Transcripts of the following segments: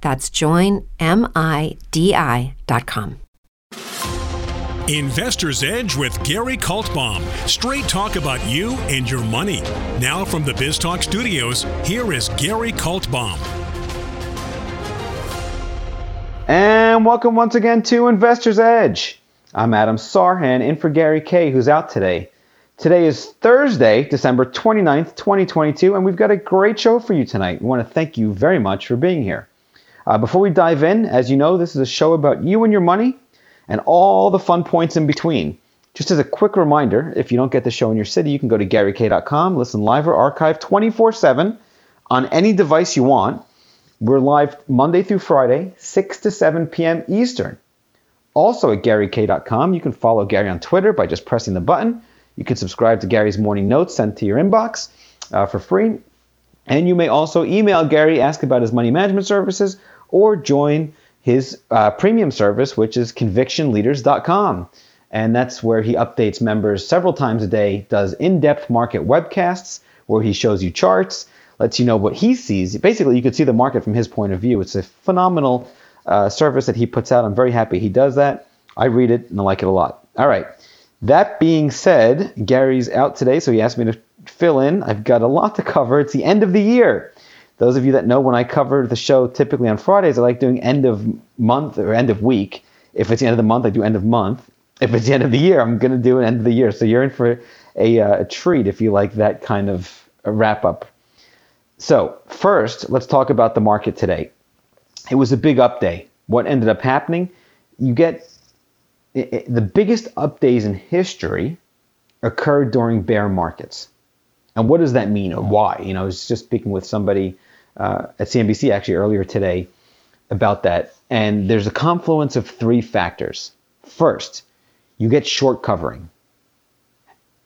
That's joinmidi.com. Investor's Edge with Gary Kaltbaum. Straight talk about you and your money. Now from the BizTalk studios, here is Gary Kaltbaum. And welcome once again to Investor's Edge. I'm Adam Sarhan in for Gary Kay, who's out today. Today is Thursday, December 29th, 2022, and we've got a great show for you tonight. We want to thank you very much for being here. Uh, before we dive in, as you know, this is a show about you and your money and all the fun points in between. Just as a quick reminder, if you don't get the show in your city, you can go to GaryK.com, listen live or archive 24 7 on any device you want. We're live Monday through Friday, 6 to 7 p.m. Eastern. Also at GaryK.com, you can follow Gary on Twitter by just pressing the button. You can subscribe to Gary's morning notes sent to your inbox uh, for free. And you may also email Gary, ask about his money management services, or join his uh, premium service, which is convictionleaders.com. And that's where he updates members several times a day, does in depth market webcasts where he shows you charts, lets you know what he sees. Basically, you could see the market from his point of view. It's a phenomenal uh, service that he puts out. I'm very happy he does that. I read it and I like it a lot. All right. That being said, Gary's out today, so he asked me to fill in. I've got a lot to cover. It's the end of the year. Those of you that know when I cover the show typically on Fridays, I like doing end of month or end of week. If it's the end of the month, I do end of month. If it's the end of the year, I'm going to do an end of the year. So you're in for a, uh, a treat if you like that kind of wrap up so, first, let's talk about the market today. It was a big up day. What ended up happening? You get the biggest up days in history occurred during bear markets. And what does that mean or why? You know, I was just speaking with somebody uh, at CNBC actually earlier today about that. And there's a confluence of three factors. First, you get short covering.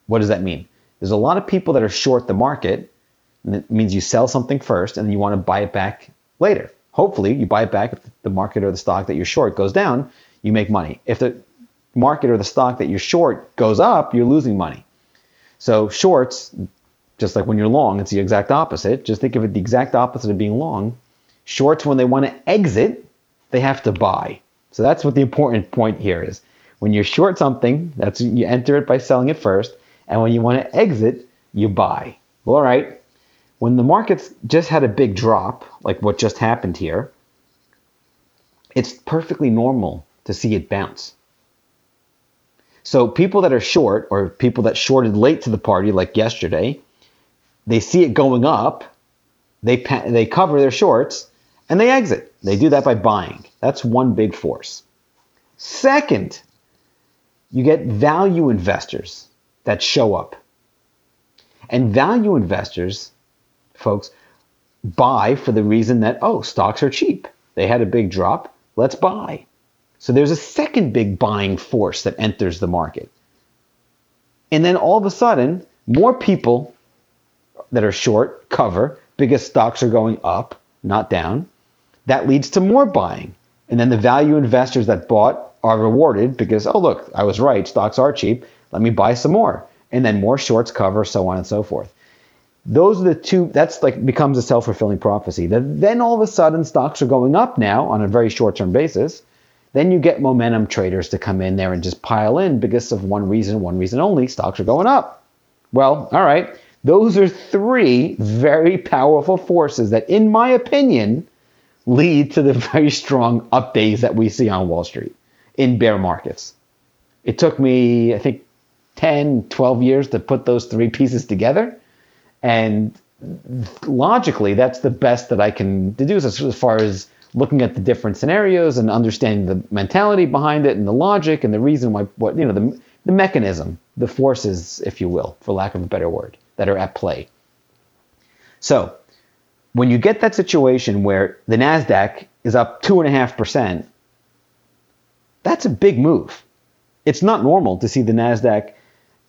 What does that mean? There's a lot of people that are short the market and it means you sell something first and you want to buy it back later. Hopefully, you buy it back if the market or the stock that you're short goes down, you make money. If the market or the stock that you're short goes up, you're losing money. So, shorts, just like when you're long, it's the exact opposite. Just think of it the exact opposite of being long. Shorts, when they want to exit, they have to buy. So, that's what the important point here is. When you're short something, that's you enter it by selling it first, and when you want to exit, you buy. All right, when the markets just had a big drop, like what just happened here, it's perfectly normal to see it bounce. So people that are short or people that shorted late to the party like yesterday, they see it going up, they they cover their shorts and they exit. They do that by buying. That's one big force. Second, you get value investors that show up. And value investors folks buy for the reason that, oh, stocks are cheap. They had a big drop. Let's buy. So there's a second big buying force that enters the market. And then all of a sudden, more people that are short cover because stocks are going up, not down. That leads to more buying. And then the value investors that bought are rewarded because, oh, look, I was right. Stocks are cheap. Let me buy some more. And then more shorts cover, so on and so forth. Those are the two, that's like becomes a self fulfilling prophecy. That then all of a sudden stocks are going up now on a very short term basis. Then you get momentum traders to come in there and just pile in because of one reason, one reason only stocks are going up. Well, all right. Those are three very powerful forces that, in my opinion, lead to the very strong up days that we see on Wall Street. in bear markets. It took me, I think, 10, 12 years to put those three pieces together. And logically, that's the best that I can deduce as far as looking at the different scenarios and understanding the mentality behind it and the logic and the reason why, what, you know, the, the mechanism, the forces, if you will, for lack of a better word, that are at play. So when you get that situation where the NASDAQ is up 2.5%, that's a big move. It's not normal to see the NASDAQ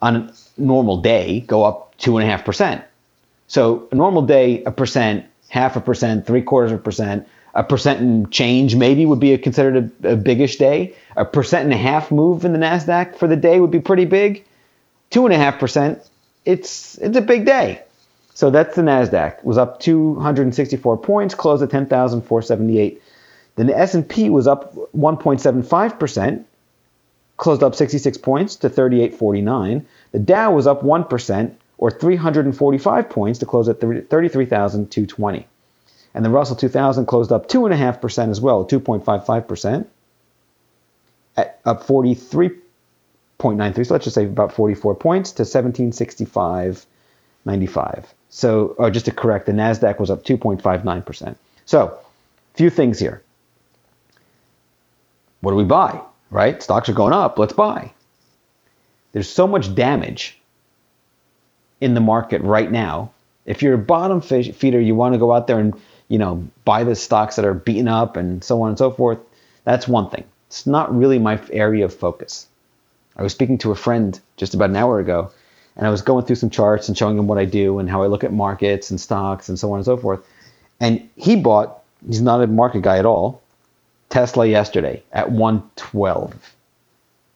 on a normal day go up 2.5%. So, a normal day, a percent, half a percent, three quarters of a percent, a percent and change maybe would be considered a, a biggish day. A percent and a half move in the NASDAQ for the day would be pretty big. 2.5% it's it's a big day. So that's the Nasdaq It was up 264 points, closed at 10,478. Then the S&P was up 1.75 percent, closed up 66 points to 3849. The Dow was up 1 percent or 345 points to close at 33,220. And the Russell 2000 closed up 2.5 percent as well, 2.55 percent, at, up 43.93. So let's just say about 44 points to 1765.95. So, or just to correct, the NASDAQ was up 2.59%. So, few things here. What do we buy? Right? Stocks are going up. Let's buy. There's so much damage in the market right now. If you're a bottom feeder, you want to go out there and you know buy the stocks that are beaten up and so on and so forth. That's one thing. It's not really my area of focus. I was speaking to a friend just about an hour ago, and I was going through some charts and showing him what I do and how I look at markets and stocks and so on and so forth. And he bought, he's not a market guy at all, Tesla yesterday at 112.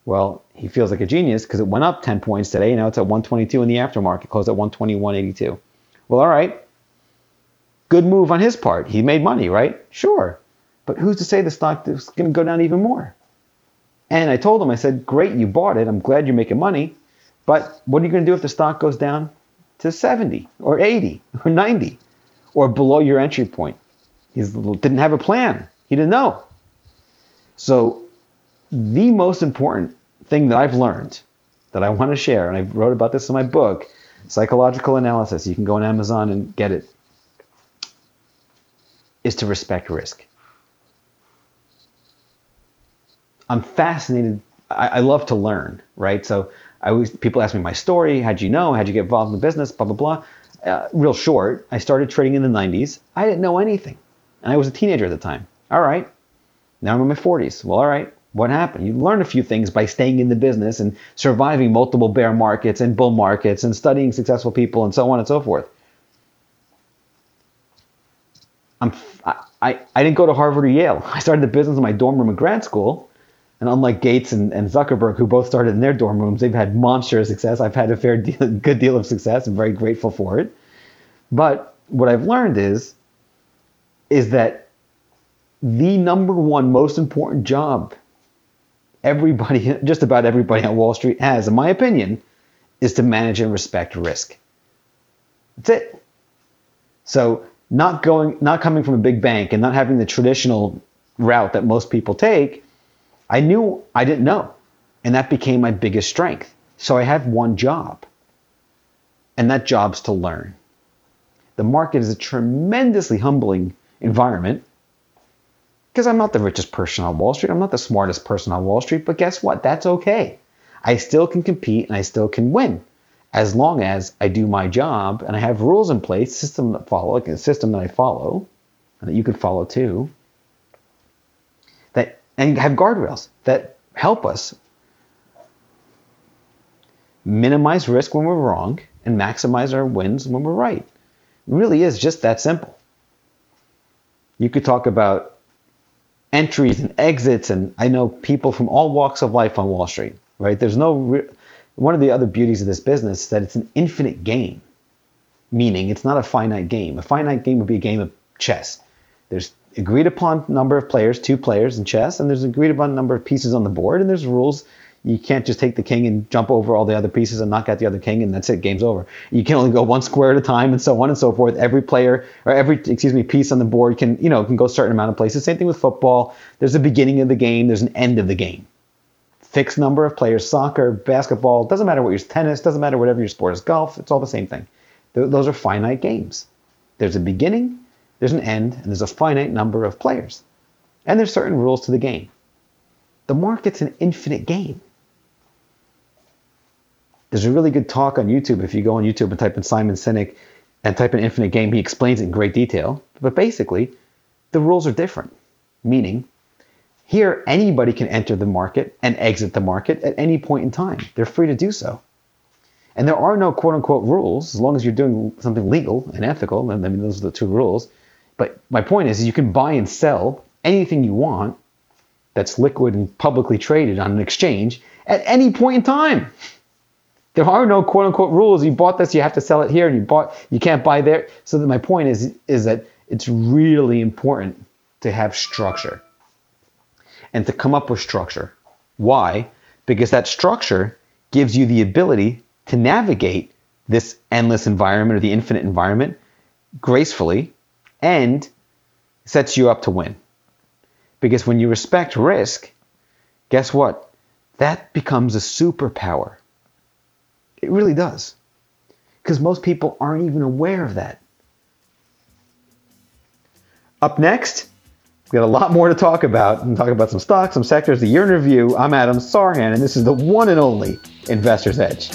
Well, he feels like a genius because it went up 10 points today. Now it's at 122 in the aftermarket, closed at 121.82. Well, all right. Good move on his part. He made money, right? Sure. But who's to say the stock is going to go down even more? And I told him, I said, great, you bought it. I'm glad you're making money. But what are you going to do if the stock goes down to 70 or 80 or 90 or below your entry point? He didn't have a plan. He didn't know. So, the most important thing that I've learned that I want to share, and I wrote about this in my book, Psychological Analysis, you can go on Amazon and get it, is to respect risk. I'm fascinated. I, I love to learn, right? So I always people ask me my story. How'd you know? How'd you get involved in the business? Blah blah blah. Uh, real short. I started trading in the 90s. I didn't know anything, and I was a teenager at the time. All right. Now I'm in my 40s. Well, all right. What happened? You learn a few things by staying in the business and surviving multiple bear markets and bull markets and studying successful people and so on and so forth. I'm, I, I didn't go to Harvard or Yale. I started the business in my dorm room in grad school and unlike Gates and, and Zuckerberg, who both started in their dorm rooms, they've had monstrous success. I've had a fair deal, good deal of success. I'm very grateful for it. But what I've learned is, is that the number one most important job everybody, just about everybody on Wall Street has, in my opinion, is to manage and respect risk. That's it. So not going, not coming from a big bank and not having the traditional route that most people take I knew I didn't know. And that became my biggest strength. So I have one job. And that job's to learn. The market is a tremendously humbling environment because I'm not the richest person on Wall Street. I'm not the smartest person on Wall Street. But guess what? That's okay. I still can compete and I still can win as long as I do my job and I have rules in place, system that follow, like a system that I follow, and that you could follow too, and have guardrails that help us minimize risk when we're wrong and maximize our wins when we're right. It really is just that simple. You could talk about entries and exits, and I know people from all walks of life on Wall Street, right? There's no, re- one of the other beauties of this business is that it's an infinite game, meaning it's not a finite game. A finite game would be a game of chess. There's agreed upon number of players, two players in chess, and there's agreed upon number of pieces on the board, and there's rules. You can't just take the king and jump over all the other pieces and knock out the other king, and that's it. Game's over. You can only go one square at a time, and so on and so forth. Every player or every excuse me piece on the board can you know can go a certain amount of places. Same thing with football. There's a beginning of the game. There's an end of the game. fixed number of players, soccer, basketball, doesn't matter what your tennis, doesn't matter whatever your sport is, golf, it's all the same thing. Those are finite games. There's a beginning, there's an end, and there's a finite number of players. And there's certain rules to the game. The market's an infinite game. There's a really good talk on YouTube. If you go on YouTube and type in Simon Sinek and type in infinite game, he explains it in great detail. But basically, the rules are different. Meaning, here anybody can enter the market and exit the market at any point in time. They're free to do so. And there are no quote unquote rules as long as you're doing something legal and ethical. And I mean, those are the two rules. But my point is, you can buy and sell anything you want that's liquid and publicly traded on an exchange at any point in time. There are no quote unquote rules. You bought this, you have to sell it here, and you bought you can't buy there. So that my point is is that it's really important to have structure and to come up with structure. Why? Because that structure gives you the ability to navigate this endless environment or the infinite environment gracefully and sets you up to win. Because when you respect risk, guess what? That becomes a superpower. It really does. Because most people aren't even aware of that. Up next, we got a lot more to talk about and talk about some stocks, some sectors, the year in review. I'm Adam Sarhan, and this is the one and only Investor's Edge.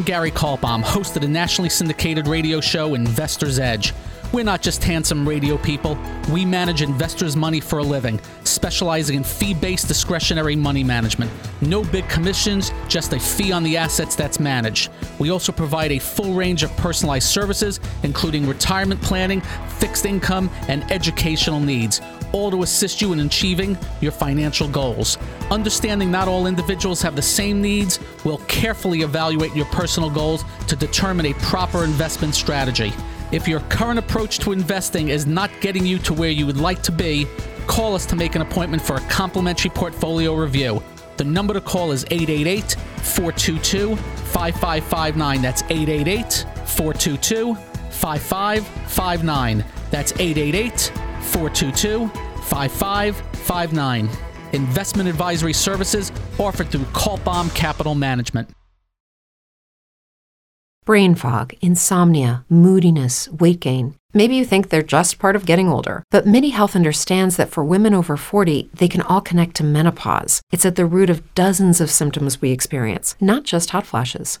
I'm Gary Kaltbaum, host of the nationally syndicated radio show Investor's Edge. We're not just handsome radio people. We manage investors' money for a living, specializing in fee based discretionary money management. No big commissions, just a fee on the assets that's managed. We also provide a full range of personalized services, including retirement planning, fixed income, and educational needs all to assist you in achieving your financial goals. Understanding not all individuals have the same needs, we'll carefully evaluate your personal goals to determine a proper investment strategy. If your current approach to investing is not getting you to where you would like to be, call us to make an appointment for a complimentary portfolio review. The number to call is 888 422 5559. That's 888 422 5559. That's 888 422 5559. Investment advisory services offered through Kaltbaum Capital Management. Brain fog, insomnia, moodiness, weight gain. Maybe you think they're just part of getting older, but MIDI Health understands that for women over 40, they can all connect to menopause. It's at the root of dozens of symptoms we experience, not just hot flashes.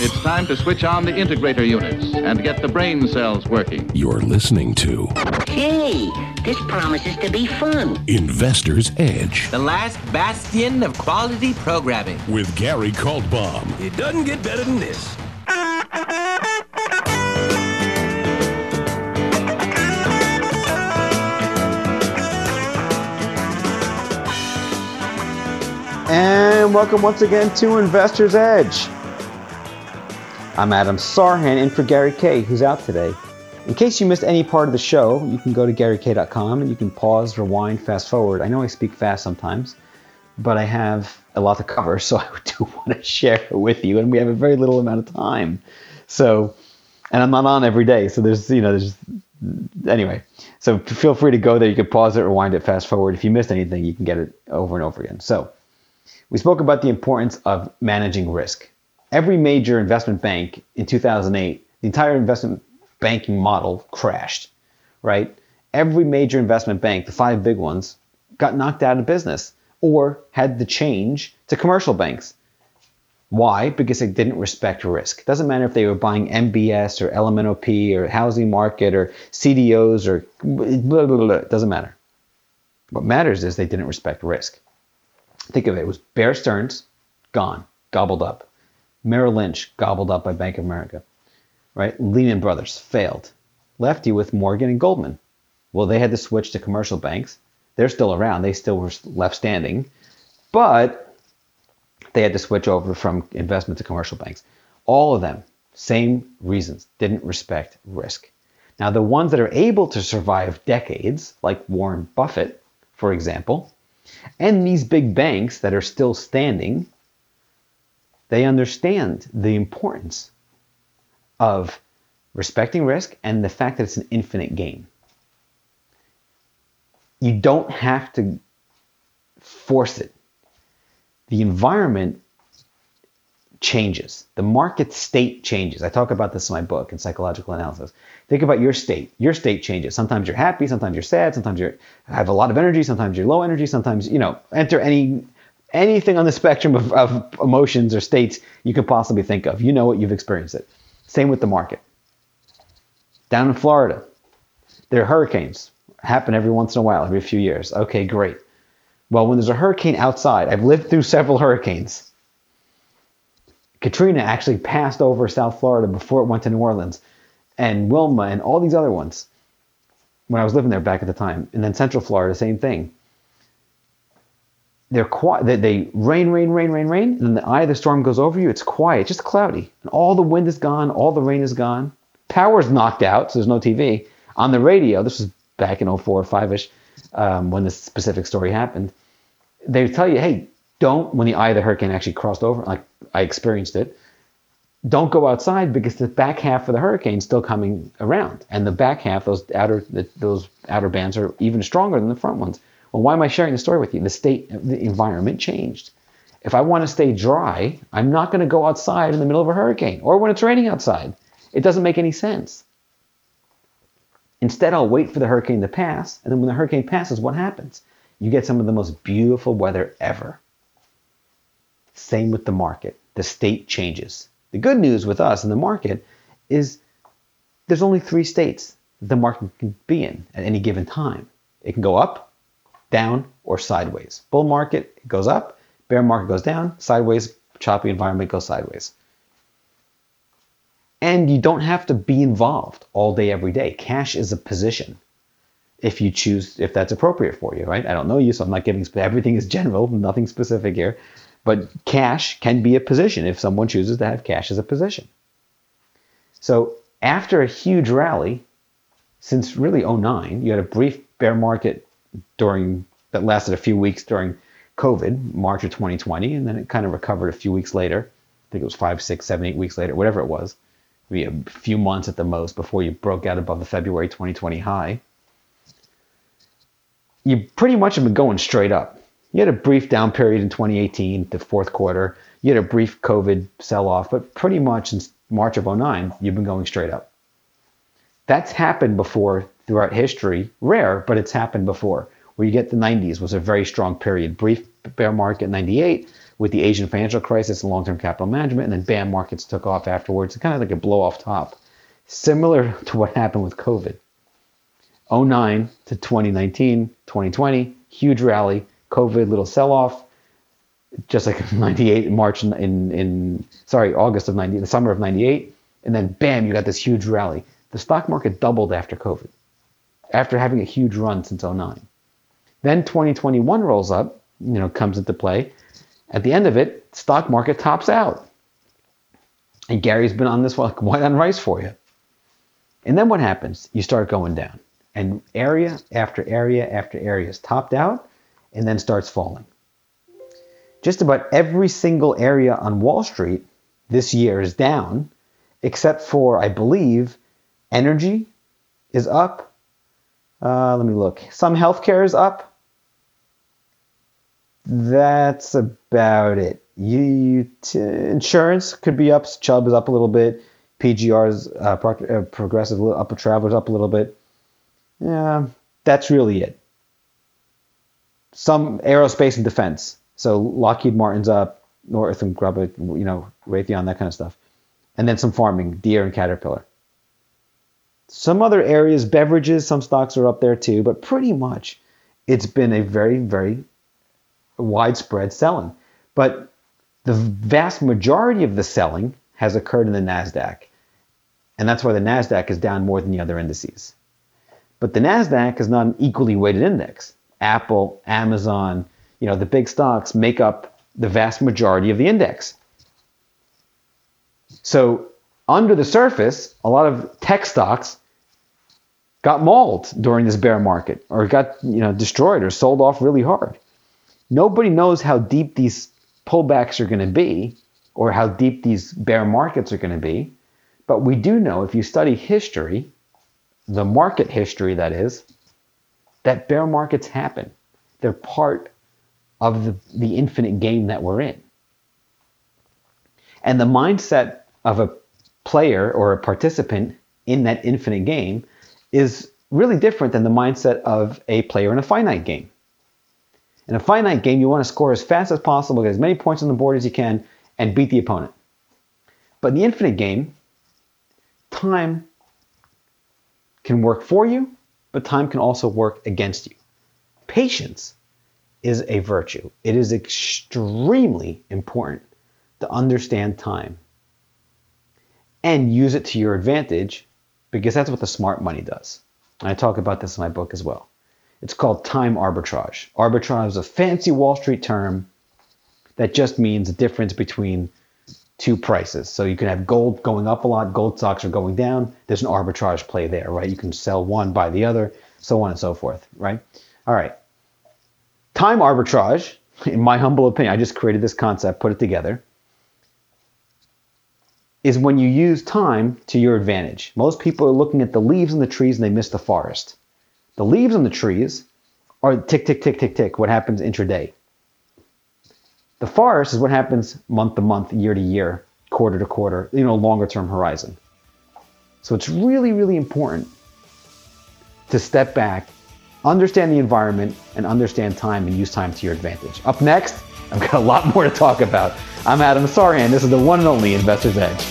It's time to switch on the integrator units and get the brain cells working. You're listening to Hey, this promises to be fun. Investor's Edge The last bastion of quality programming. with Gary Kaltbaum. It doesn't get better than this. And welcome once again to Investor's Edge. I'm Adam Sarhan in for Gary Kay, who's out today. In case you missed any part of the show, you can go to GaryK.com and you can pause, rewind, fast forward. I know I speak fast sometimes, but I have a lot to cover, so I do want to share it with you, and we have a very little amount of time. So, and I'm not on every day, so there's, you know, there's, anyway. So feel free to go there. You can pause it, rewind it, fast forward. If you missed anything, you can get it over and over again. So, we spoke about the importance of managing risk. Every major investment bank in 2008, the entire investment banking model crashed, right? Every major investment bank, the five big ones, got knocked out of business or had to change to commercial banks. Why? Because they didn't respect risk. It Doesn't matter if they were buying MBS or LMNOP or housing market or CDOs or blah, blah, blah. It doesn't matter. What matters is they didn't respect risk. Think of it. It was Bear Stearns, gone, gobbled up. Merrill Lynch, gobbled up by Bank of America. Right? Lehman Brothers failed. Left you with Morgan and Goldman. Well, they had to switch to commercial banks. They're still around. They still were left standing. But they had to switch over from investment to commercial banks. All of them, same reasons, didn't respect risk. Now, the ones that are able to survive decades, like Warren Buffett, for example, and these big banks that are still standing, they understand the importance of respecting risk and the fact that it's an infinite game. You don't have to force it. The environment changes. The market state changes. I talk about this in my book in psychological analysis. Think about your state. Your state changes. Sometimes you're happy, sometimes you're sad, sometimes you have a lot of energy, sometimes you're low energy, sometimes, you know, enter any anything on the spectrum of, of emotions or states you could possibly think of. You know it, you've experienced it. Same with the market. Down in Florida, there are hurricanes. Happen every once in a while, every few years. Okay, great. Well, when there's a hurricane outside, I've lived through several hurricanes. Katrina actually passed over South Florida before it went to New Orleans, and Wilma and all these other ones when I was living there back at the time. And then Central Florida, same thing. They're quiet. They, they rain, rain, rain, rain, rain. And then the eye of the storm goes over you. It's quiet, just cloudy. And all the wind is gone. All the rain is gone. Power's knocked out, so there's no TV. On the radio, this was back in 04 or 5 ish um, when this specific story happened. They tell you, hey, don't, when the eye of the hurricane actually crossed over, like I experienced it, don't go outside because the back half of the hurricane is still coming around, and the back half, those outer those outer bands are even stronger than the front ones. Well, why am I sharing the story with you? The state, the environment changed. If I want to stay dry, I'm not going to go outside in the middle of a hurricane or when it's raining outside. It doesn't make any sense. Instead, I'll wait for the hurricane to pass, and then when the hurricane passes, what happens? You get some of the most beautiful weather ever. Same with the market. The state changes. The good news with us in the market is there's only three states the market can be in at any given time. It can go up, down, or sideways. Bull market goes up, bear market goes down, sideways, choppy environment goes sideways. And you don't have to be involved all day, every day. Cash is a position if you choose, if that's appropriate for you, right? I don't know you, so I'm not giving, everything is general, nothing specific here. But cash can be a position if someone chooses to have cash as a position. So after a huge rally, since really 09, you had a brief bear market during that lasted a few weeks during COVID, March of 2020, and then it kind of recovered a few weeks later. I think it was five, six, seven, eight weeks later, whatever it was, maybe a few months at the most before you broke out above the February 2020 high. You pretty much have been going straight up. You had a brief down period in 2018, the fourth quarter. You had a brief COVID sell off, but pretty much since March of 09, you've been going straight up. That's happened before throughout history. Rare, but it's happened before. Where you get the 90s was a very strong period. Brief bear market 98 with the Asian financial crisis and long-term capital management, and then bam, markets took off afterwards. Kind of like a blow off top. Similar to what happened with COVID. 09 to 2019, 2020, huge rally. COVID little sell off, just like 98 March in, in, in sorry August of 90 the summer of 98 and then bam you got this huge rally the stock market doubled after covid after having a huge run since 09 then 2021 rolls up you know comes into play At the end of it, stock market tops out. And Gary's been on this like white on rice for you. And then what happens? You start going down. And area after area after area is topped out and then starts falling. Just about every single area on Wall Street this year is down, except for, I believe, energy is up. Uh, let me look. Some healthcare is up. That's about it. You, t- insurance could be up. Chubb is up a little bit. PGR's uh, pro- uh, progressive up. Travelers up a little bit. Yeah, that's really it. Some aerospace and defense. So Lockheed Martin's up, Northrop Grumman, you know, Raytheon, that kind of stuff. And then some farming, Deere and Caterpillar. Some other areas, beverages, some stocks are up there too, but pretty much it's been a very, very widespread selling. But the vast majority of the selling has occurred in the NASDAQ. And that's why the NASDAQ is down more than the other indices. But the NASDAQ is not an equally weighted index. Apple, Amazon, you know, the big stocks make up the vast majority of the index. So under the surface, a lot of tech stocks got mauled during this bear market or got, you know, destroyed or sold off really hard. Nobody knows how deep these pullbacks are going to be or how deep these bear markets are going to be. But we do know if you study history, the market history that is, that bear markets happen. They're part of the, the infinite game that we're in. And the mindset of a player or a participant in that infinite game is really different than the mindset of a player in a finite game. In a finite game, you want to score as fast as possible, get as many points on the board as you can, and beat the opponent. But in the infinite game, time can work for you, but time can also work against you. Patience is a virtue. It is extremely important to understand time and use it to your advantage because that's what the smart money does. And I talk about this in my book as well. It's called time arbitrage. Arbitrage is a fancy Wall Street term that just means the difference between two prices. So you can have gold going up a lot, gold stocks are going down. There's an arbitrage play there, right? You can sell one, buy the other, so on and so forth, right? All right. Time arbitrage, in my humble opinion, I just created this concept, put it together, is when you use time to your advantage. Most people are looking at the leaves in the trees and they miss the forest. The leaves on the trees are tick, tick, tick, tick, tick, what happens intraday. The forest is what happens month to month, year to year, quarter to quarter, you know, longer term horizon. So it's really, really important to step back, understand the environment, and understand time and use time to your advantage. Up next, I've got a lot more to talk about. I'm Adam Sarhan. This is the one and only Investor's Edge.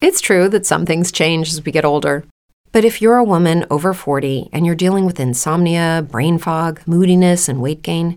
It's true that some things change as we get older. But if you're a woman over 40 and you're dealing with insomnia, brain fog, moodiness, and weight gain,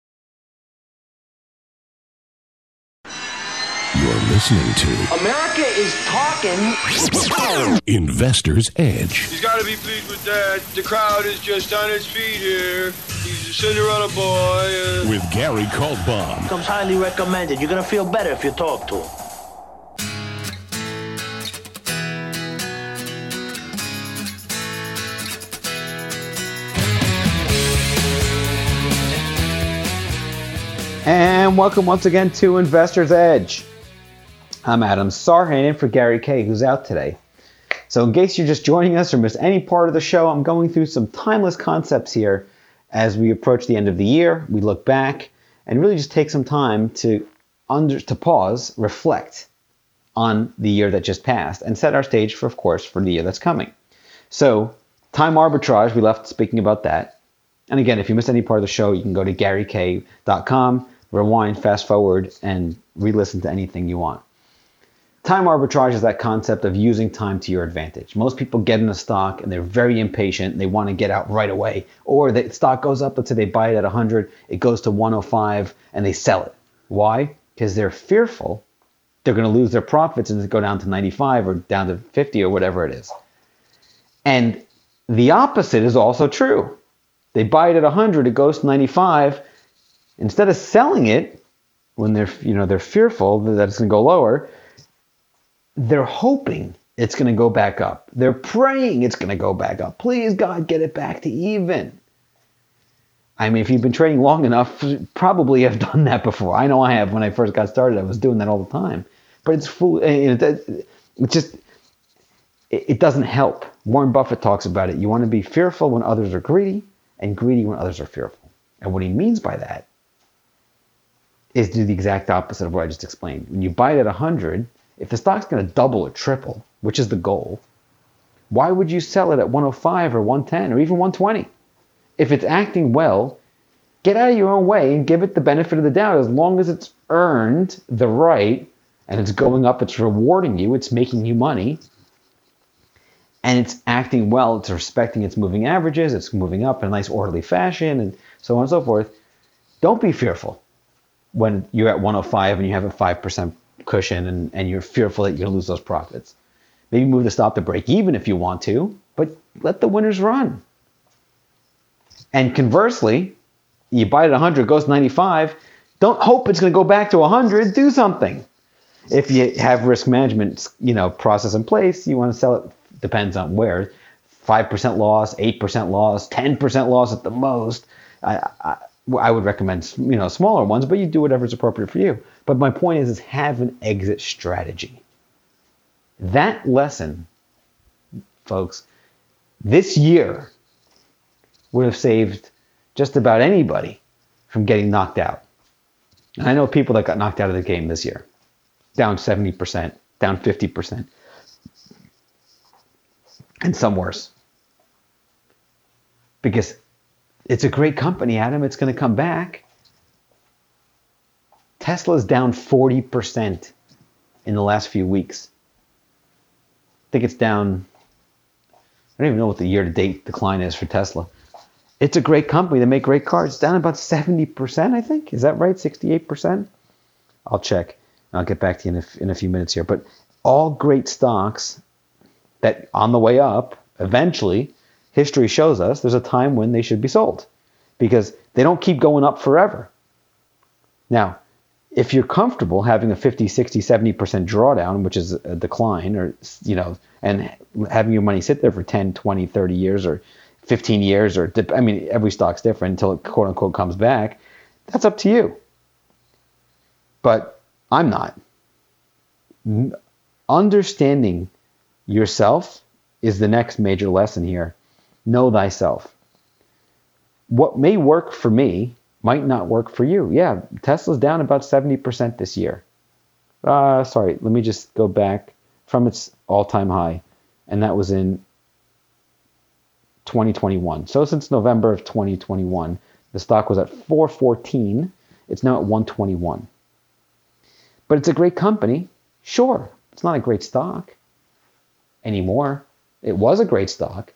Listening to America is talking. Investor's Edge. He's got to be pleased with that. The crowd is just on its feet here. He's a Cinderella boy. Uh... With Gary Kaltbaum. Comes highly recommended. You're going to feel better if you talk to him. And welcome once again to Investor's Edge. I'm Adam Sarhan in for Gary Kay, who's out today. So, in case you're just joining us or missed any part of the show, I'm going through some timeless concepts here as we approach the end of the year. We look back and really just take some time to under to pause, reflect on the year that just passed, and set our stage for, of course, for the year that's coming. So, time arbitrage, we left speaking about that. And again, if you missed any part of the show, you can go to GaryK.com, rewind, fast forward, and re listen to anything you want. Time arbitrage is that concept of using time to your advantage. Most people get in a stock and they're very impatient. They want to get out right away. Or the stock goes up, let's say they buy it at 100, it goes to 105, and they sell it. Why? Because they're fearful they're going to lose their profits and go down to 95 or down to 50 or whatever it is. And the opposite is also true. They buy it at 100, it goes to 95. Instead of selling it when they're you know they're fearful that it's going to go lower, they're hoping it's going to go back up. They're praying it's going to go back up. Please God, get it back to even. I mean, if you've been trading long enough, probably have done that before. I know I have. When I first got started, I was doing that all the time. But it's fool. It, eh, it just it doesn't help. Warren Buffett talks about it. You want to be fearful when others are greedy, and greedy when others are fearful. And what he means by that is do the exact opposite of what I just explained. When you buy it at 100, if the stock's going to double or triple, which is the goal, why would you sell it at 105 or 110 or even 120? If it's acting well, get out of your own way and give it the benefit of the doubt. As long as it's earned the right and it's going up, it's rewarding you, it's making you money, and it's acting well, it's respecting its moving averages, it's moving up in a nice orderly fashion, and so on and so forth. Don't be fearful when you're at 105 and you have a 5% cushion and, and you're fearful that you're lose those profits. Maybe move the stop to break even if you want to, but let the winners run. And conversely, you buy it at 100, goes 95. Don't hope it's going to go back to 100. Do something. If you have risk management, you know, process in place, you want to sell it. Depends on where. Five percent loss, eight percent loss, ten percent loss at the most. I, I, I would recommend you know smaller ones, but you do whatever's appropriate for you. But my point is, is have an exit strategy. That lesson, folks, this year would have saved just about anybody from getting knocked out. And I know people that got knocked out of the game this year, down 70%, down 50%, and some worse. Because it's a great company, Adam. It's going to come back. Tesla's down 40% in the last few weeks. I think it's down, I don't even know what the year to date decline is for Tesla. It's a great company. They make great cars. It's down about 70%, I think. Is that right? 68%? I'll check. I'll get back to you in a, in a few minutes here. But all great stocks that on the way up, eventually, history shows us there's a time when they should be sold because they don't keep going up forever. Now, if you're comfortable having a 50, 60, 70% drawdown, which is a decline, or, you know, and having your money sit there for 10, 20, 30 years or 15 years, or, I mean, every stock's different until it quote unquote comes back, that's up to you. But I'm not. understanding yourself is the next major lesson here. Know thyself. What may work for me might not work for you. Yeah, Tesla's down about 70% this year. Uh, sorry, let me just go back from its all time high, and that was in 2021. So since November of 2021, the stock was at 414. It's now at 121. But it's a great company. Sure, it's not a great stock anymore. It was a great stock,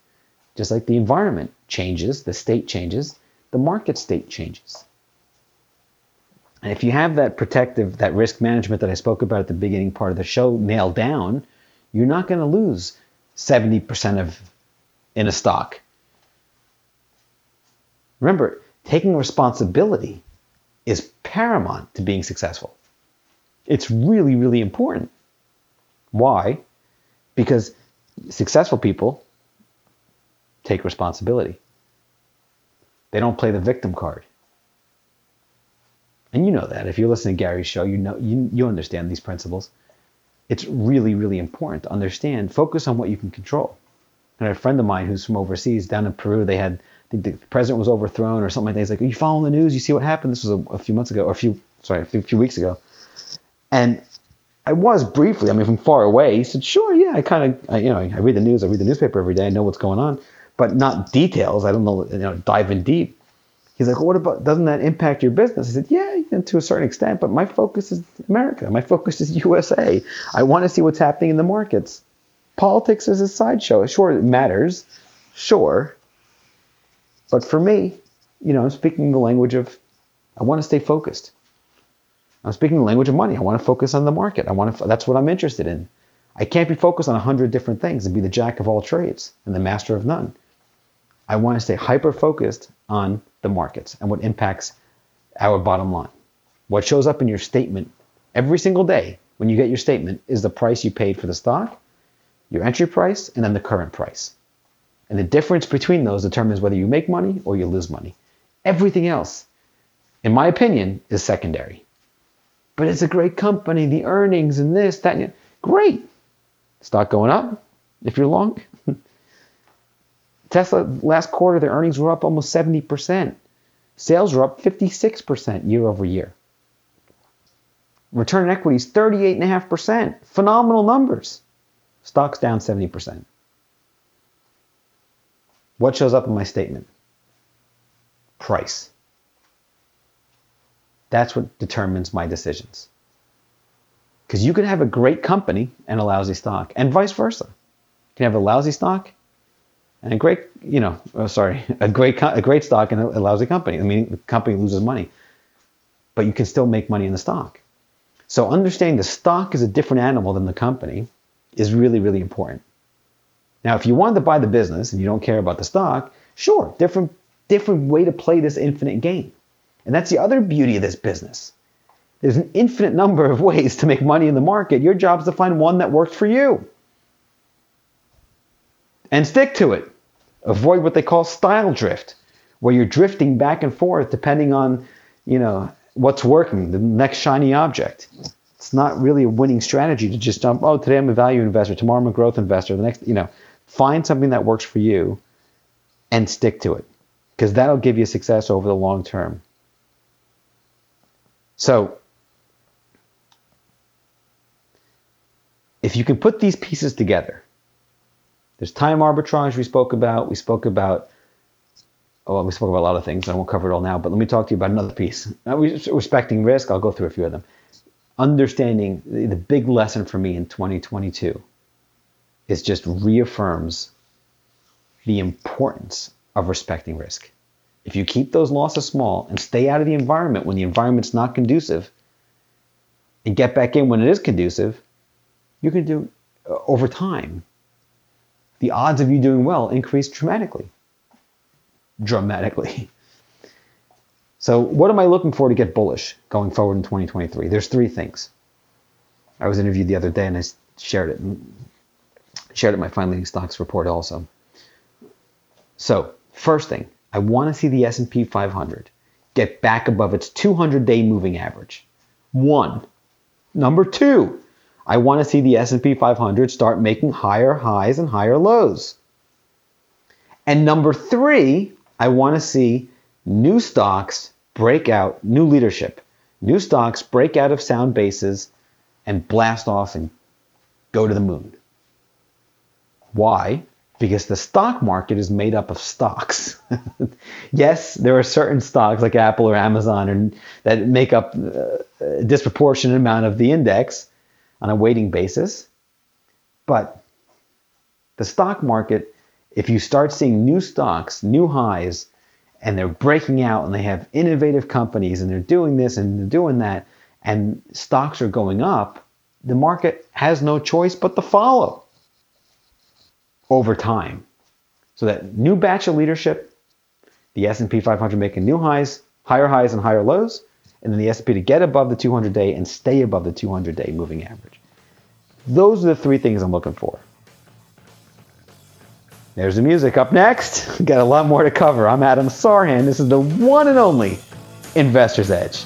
just like the environment changes, the state changes, the market state changes. And if you have that protective, that risk management that I spoke about at the beginning part of the show nailed down, you're not going to lose 70% of in a stock. Remember, taking responsibility is paramount to being successful. It's really, really important. Why? Because successful people take responsibility. They don't play the victim card. And you know that. If you're listening to Gary's show, you know you, you understand these principles. It's really, really important to understand. Focus on what you can control. And a friend of mine who's from overseas, down in Peru, they had I think the president was overthrown or something like that. He's like, Are you following the news? You see what happened? This was a, a few months ago, or a few sorry, a few, few weeks ago. And I was briefly, I mean, from far away. He said, "Sure, yeah, I kind of, you know, I read the news, I read the newspaper every day, I know what's going on, but not details. I don't know, you know, dive in deep." He's like, well, what about, doesn't that impact your business? I said, yeah, to a certain extent, but my focus is America. My focus is USA. I want to see what's happening in the markets. Politics is a sideshow. Sure, it matters. Sure. But for me, you know, I'm speaking the language of, I want to stay focused. I'm speaking the language of money. I want to focus on the market. I want to, that's what I'm interested in. I can't be focused on a hundred different things and be the jack of all trades and the master of none. I want to stay hyper focused on the markets and what impacts our bottom line. What shows up in your statement every single day when you get your statement is the price you paid for the stock, your entry price, and then the current price. And the difference between those determines whether you make money or you lose money. Everything else, in my opinion, is secondary. But it's a great company, the earnings and this, that, and great. Stock going up if you're long. Tesla last quarter, their earnings were up almost 70%. Sales were up 56% year over year. Return on equity is 38.5%. Phenomenal numbers. Stock's down 70%. What shows up in my statement? Price. That's what determines my decisions. Because you can have a great company and a lousy stock, and vice versa. You can have a lousy stock and a great, you know, oh, sorry, a great a great stock and a lousy company. I mean, the company loses money, but you can still make money in the stock. So understanding the stock is a different animal than the company is really, really important. Now, if you wanted to buy the business and you don't care about the stock, sure, different different way to play this infinite game. And that's the other beauty of this business. There's an infinite number of ways to make money in the market. Your job is to find one that works for you. And stick to it. Avoid what they call style drift, where you're drifting back and forth depending on, you know, what's working, the next shiny object. It's not really a winning strategy to just jump, oh, today I'm a value investor, tomorrow I'm a growth investor, the next, you know, find something that works for you and stick to it because that'll give you success over the long term. So, if you can put these pieces together, there's time arbitrage we spoke about. We spoke about, oh, we spoke about a lot of things. I won't cover it all now, but let me talk to you about another piece. Respecting risk, I'll go through a few of them. Understanding the, the big lesson for me in 2022 is just reaffirms the importance of respecting risk. If you keep those losses small and stay out of the environment when the environment's not conducive, and get back in when it is conducive, you can do uh, over time the odds of you doing well increase dramatically. Dramatically. So, what am I looking for to get bullish going forward in 2023? There's three things. I was interviewed the other day and I shared it, shared it in my Find Leading Stocks report also. So, first thing, I want to see the S&P 500 get back above its 200-day moving average. One. Number two, I want to see the S&P 500 start making higher highs and higher lows. And number 3, I want to see new stocks break out, new leadership. New stocks break out of sound bases and blast off and go to the moon. Why? Because the stock market is made up of stocks. yes, there are certain stocks like Apple or Amazon and that make up uh, a disproportionate amount of the index on a weighting basis. But the stock market, if you start seeing new stocks, new highs, and they're breaking out and they have innovative companies and they're doing this and they're doing that, and stocks are going up, the market has no choice but to follow over time. So that new batch of leadership, the S&P 500 making new highs, higher highs and higher lows, and then the S&P to get above the 200 day and stay above the 200 day moving average. Those are the three things I'm looking for. There's the music. Up next, got a lot more to cover. I'm Adam Sarhan. This is the one and only Investor's Edge.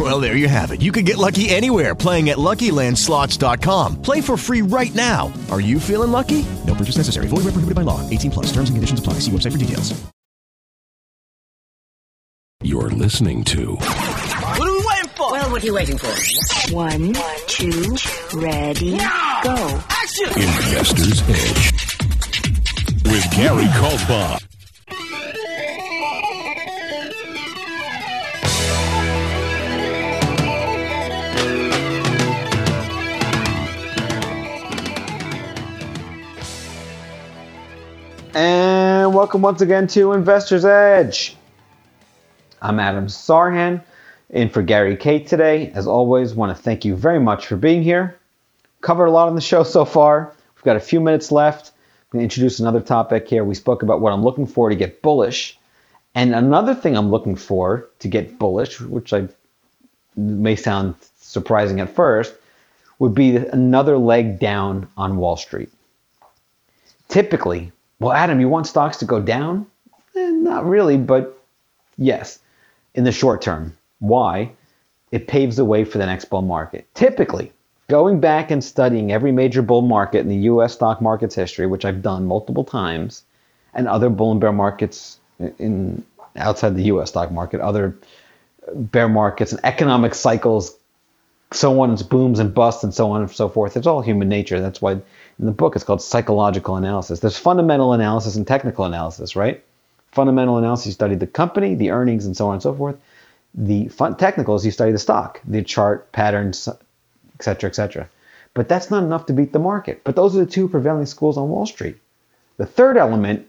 Well, there you have it. You can get lucky anywhere playing at LuckyLandSlots.com. Play for free right now. Are you feeling lucky? No purchase necessary. Void where prohibited by law. 18 plus. Terms and conditions apply. See website for details. You're listening to What are we waiting for? Well, what are you waiting for? One, two, ready, go. Action! Investor's Edge with Gary Kaltbaum. And welcome once again to Investor's Edge. I'm Adam Sarhan, in for Gary K today. As always, want to thank you very much for being here. Covered a lot on the show so far. We've got a few minutes left. I'm going to introduce another topic here. We spoke about what I'm looking for to get bullish. And another thing I'm looking for to get bullish, which I may sound surprising at first, would be another leg down on Wall Street. Typically, well, Adam, you want stocks to go down? Eh, not really, but yes, in the short term. Why? It paves the way for the next bull market. Typically, going back and studying every major bull market in the US stock market's history, which I've done multiple times, and other bull and bear markets in outside the US stock market, other bear markets and economic cycles, so on, booms and busts and so on and so forth. It's all human nature. That's why in the book it's called psychological analysis. There's fundamental analysis and technical analysis, right? Fundamental analysis, you study the company, the earnings, and so on and so forth. The fun, technicals, you study the stock, the chart, patterns, et cetera, et cetera. But that's not enough to beat the market. But those are the two prevailing schools on Wall Street. The third element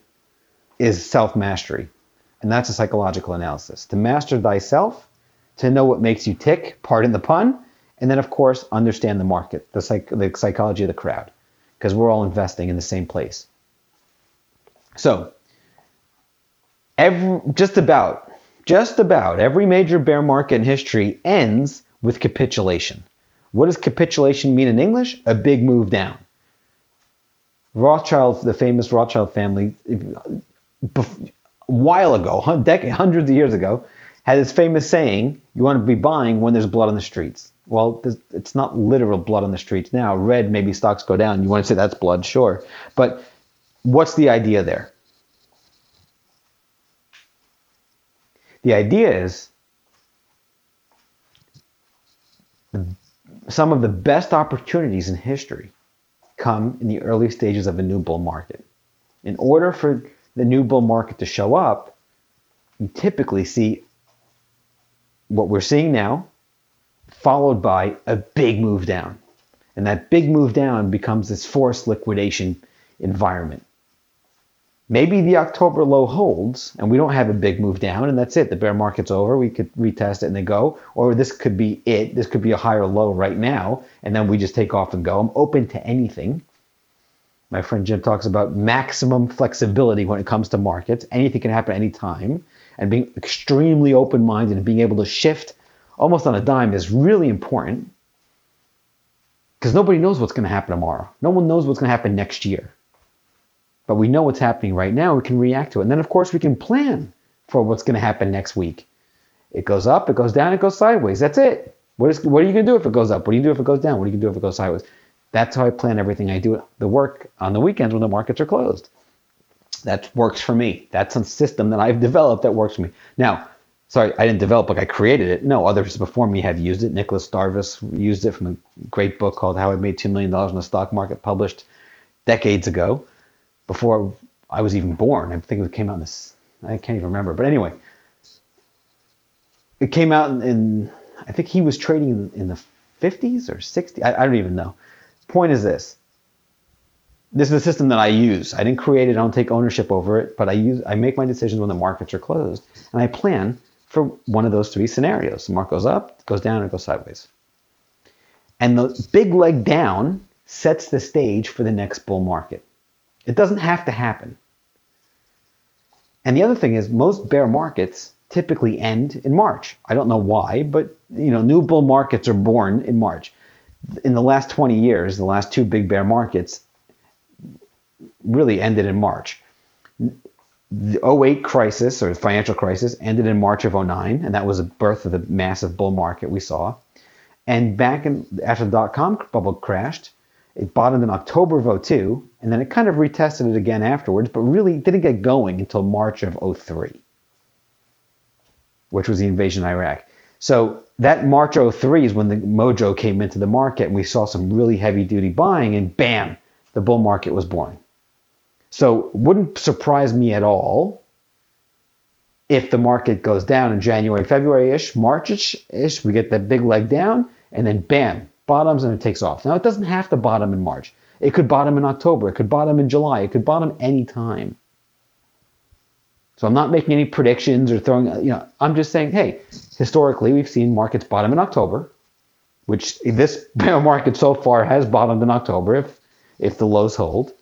is self mastery, and that's a psychological analysis. To master thyself, to know what makes you tick, pardon the pun, and then, of course, understand the market, the, psych- the psychology of the crowd, because we're all investing in the same place. So, every, just about, just about every major bear market in history ends with capitulation. What does capitulation mean in English? A big move down. Rothschild, the famous Rothschild family, a while ago, hundreds of years ago, had this famous saying, you want to be buying when there's blood on the streets. Well, it's not literal blood on the streets now. Red, maybe stocks go down. You want to say that's blood, sure. But what's the idea there? The idea is some of the best opportunities in history come in the early stages of a new bull market. In order for the new bull market to show up, you typically see what we're seeing now, followed by a big move down. And that big move down becomes this forced liquidation environment. Maybe the October low holds and we don't have a big move down and that's it. The bear market's over. We could retest it and then go. Or this could be it. This could be a higher low right now and then we just take off and go. I'm open to anything. My friend Jim talks about maximum flexibility when it comes to markets. Anything can happen anytime. And being extremely open minded and being able to shift almost on a dime is really important because nobody knows what's going to happen tomorrow. No one knows what's going to happen next year but we know what's happening right now. We can react to it. And then, of course, we can plan for what's going to happen next week. It goes up, it goes down, it goes sideways. That's it. What, is, what are you going to do if it goes up? What do you do if it goes down? What are you going to do if it goes sideways? That's how I plan everything I do. The work on the weekends when the markets are closed. That works for me. That's a system that I've developed that works for me. Now, sorry, I didn't develop it, I created it. No, others before me have used it. Nicolas Darvas used it from a great book called How I Made $2 Million in the Stock Market, published decades ago before I was even born. I think it came out in this, I can't even remember. But anyway, it came out in, in I think he was trading in, in the 50s or 60s. I, I don't even know. Point is this. This is a system that I use. I didn't create it. I don't take ownership over it, but I use I make my decisions when the markets are closed, and I plan for one of those three scenarios. The market goes up, goes down, or goes sideways. And the big leg down sets the stage for the next bull market. It doesn't have to happen. And the other thing is most bear markets typically end in March. I don't know why, but you know, new bull markets are born in March. In the last 20 years, the last two big bear markets really ended in March. The 08 crisis or financial crisis ended in March of 09, and that was the birth of the massive bull market we saw. And back in, after the dot com bubble crashed, it bottomed in October of 02, and then it kind of retested it again afterwards, but really didn't get going until March of 03, which was the invasion of Iraq. So that March 03 is when the mojo came into the market, and we saw some really heavy duty buying, and bam, the bull market was born. So wouldn't surprise me at all if the market goes down in January, February ish, March ish, we get that big leg down, and then bam, bottoms and it takes off. Now, it doesn't have to bottom in March. It could bottom in October. It could bottom in July. It could bottom any time. So I'm not making any predictions or throwing, you know, I'm just saying, hey, historically, we've seen markets bottom in October, which this market so far has bottomed in October if, if the lows hold.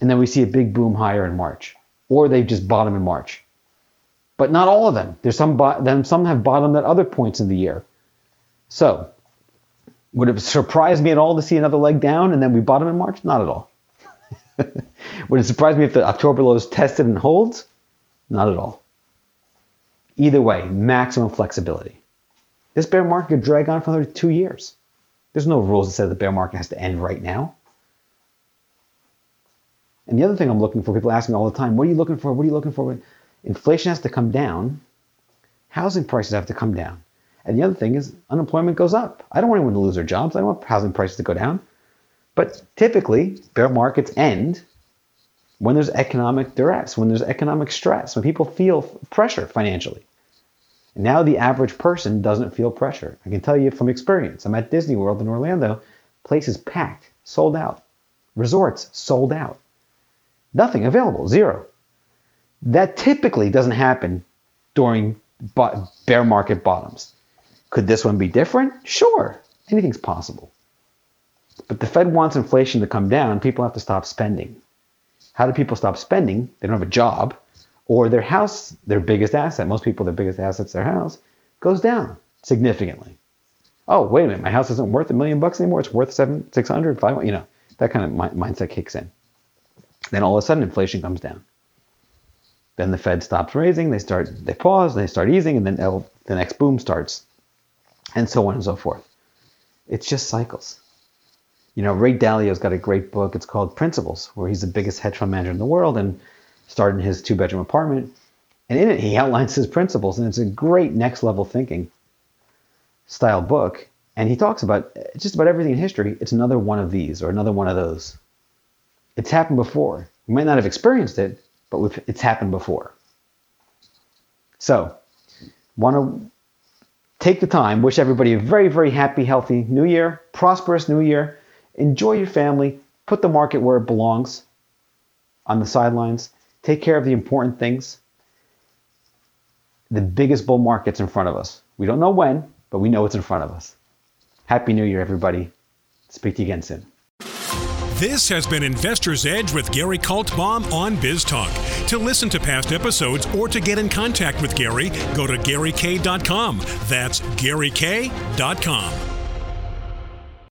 And then we see a big boom higher in March, or they just bottom in March. But not all of them. There's some, then some have bottomed at other points in the year. So would it surprise me at all to see another leg down and then we bottom in March? Not at all. Would it surprise me if the October low is tested and holds? Not at all. Either way, maximum flexibility. This bear market could drag on for another two years. There's no rules that say the bear market has to end right now. And the other thing I'm looking for, people ask me all the time, what are you looking for? What are you looking for? Inflation has to come down. Housing prices have to come down. And the other thing is unemployment goes up. I don't want anyone to lose their jobs. I don't want housing prices to go down. But typically, bear markets end when there's economic duress, when there's economic stress, when people feel pressure financially. And now the average person doesn't feel pressure. I can tell you from experience. I'm at Disney World in Orlando, places packed, sold out. Resorts sold out. Nothing available, zero. That typically doesn't happen during bear market bottoms. Could this one be different? Sure, anything's possible. But the Fed wants inflation to come down, people have to stop spending. How do people stop spending? They don't have a job, or their house, their biggest asset, most people, their biggest asset's their house, goes down significantly. Oh, wait a minute, my house isn't worth a million bucks anymore. It's worth seven, six hundred, five, you know, That kind of mindset kicks in. Then all of a sudden, inflation comes down. Then the Fed stops raising. They start. They pause. They start easing, and then the next boom starts, and so on and so forth. It's just cycles. You know, Ray Dalio's got a great book. It's called Principles, where he's the biggest hedge fund manager in the world and started in his two bedroom apartment. And in it, he outlines his principles, and it's a great next level thinking style book. And he talks about just about everything in history. It's another one of these or another one of those. It's happened before. You might not have experienced it, but it's happened before. So, want to take the time, wish everybody a very, very happy, healthy new year, prosperous new year. Enjoy your family, put the market where it belongs on the sidelines, take care of the important things. The biggest bull market's in front of us. We don't know when, but we know it's in front of us. Happy New Year, everybody. Speak to you again soon. This has been Investor's Edge with Gary Kaltbaum on BizTalk. To listen to past episodes or to get in contact with Gary, go to GaryK.com. That's GaryK.com.